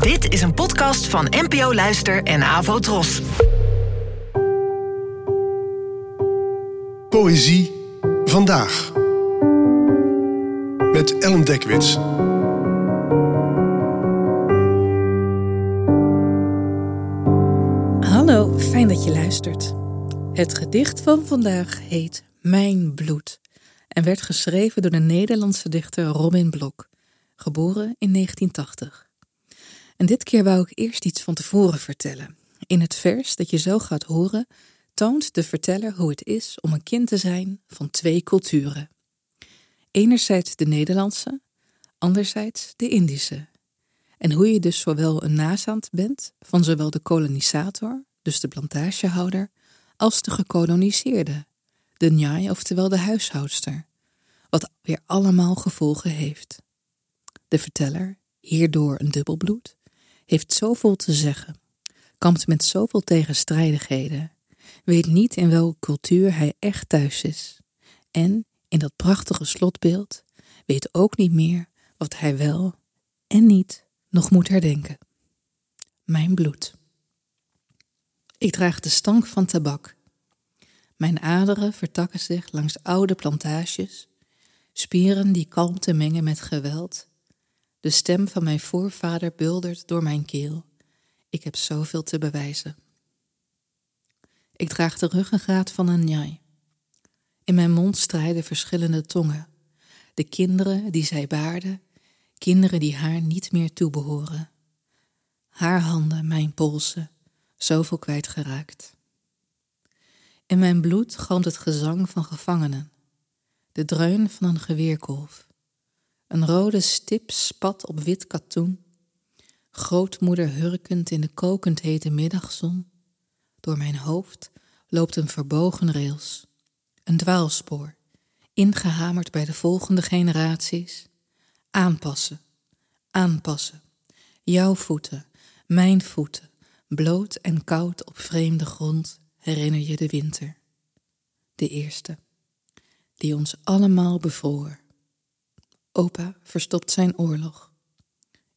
Dit is een podcast van NPO Luister en Avo Tros. Poëzie vandaag. Met Ellen Dekwits. Hallo, fijn dat je luistert. Het gedicht van vandaag heet Mijn bloed en werd geschreven door de Nederlandse dichter Robin Blok, geboren in 1980. En dit keer wou ik eerst iets van tevoren vertellen. In het vers dat je zo gaat horen, toont de verteller hoe het is om een kind te zijn van twee culturen. Enerzijds de Nederlandse, anderzijds de Indische. En hoe je dus zowel een nazaand bent van zowel de kolonisator, dus de plantagehouder, als de gekoloniseerde, de njai, oftewel de huishoudster, wat weer allemaal gevolgen heeft. De verteller, hierdoor een dubbelbloed, heeft zoveel te zeggen, kampt met zoveel tegenstrijdigheden, weet niet in welke cultuur hij echt thuis is, en in dat prachtige slotbeeld weet ook niet meer wat hij wel en niet nog moet herdenken. Mijn bloed. Ik draag de stank van tabak. Mijn aderen vertakken zich langs oude plantages, spieren die kalmte mengen met geweld. De stem van mijn voorvader buldert door mijn keel. Ik heb zoveel te bewijzen. Ik draag de ruggengraat van een njai. In mijn mond strijden verschillende tongen. De kinderen die zij baarden, kinderen die haar niet meer toebehoren. Haar handen, mijn polsen, zoveel kwijtgeraakt. In mijn bloed galmt het gezang van gevangenen, de dreun van een geweerkolf. Een rode stip spat op wit katoen, grootmoeder hurkend in de kokend hete middagzon. Door mijn hoofd loopt een verbogen rails, een dwaalspoor, ingehamerd bij de volgende generaties. Aanpassen, aanpassen, jouw voeten, mijn voeten, bloot en koud op vreemde grond herinner je de winter. De eerste, die ons allemaal bevroor. Opa verstopt zijn oorlog.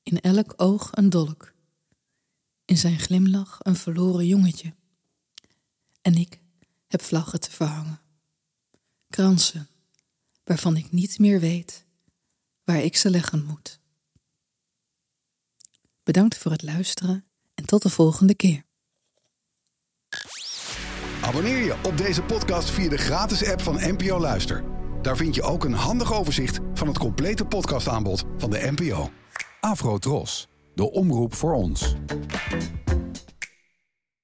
In elk oog een dolk. In zijn glimlach een verloren jongetje. En ik heb vlaggen te verhangen. Kransen, waarvan ik niet meer weet waar ik ze leggen moet. Bedankt voor het luisteren en tot de volgende keer. Abonneer je op deze podcast via de gratis app van NPO Luister. Daar vind je ook een handig overzicht van het complete podcastaanbod van de NPO. Afro Tros, de omroep voor ons.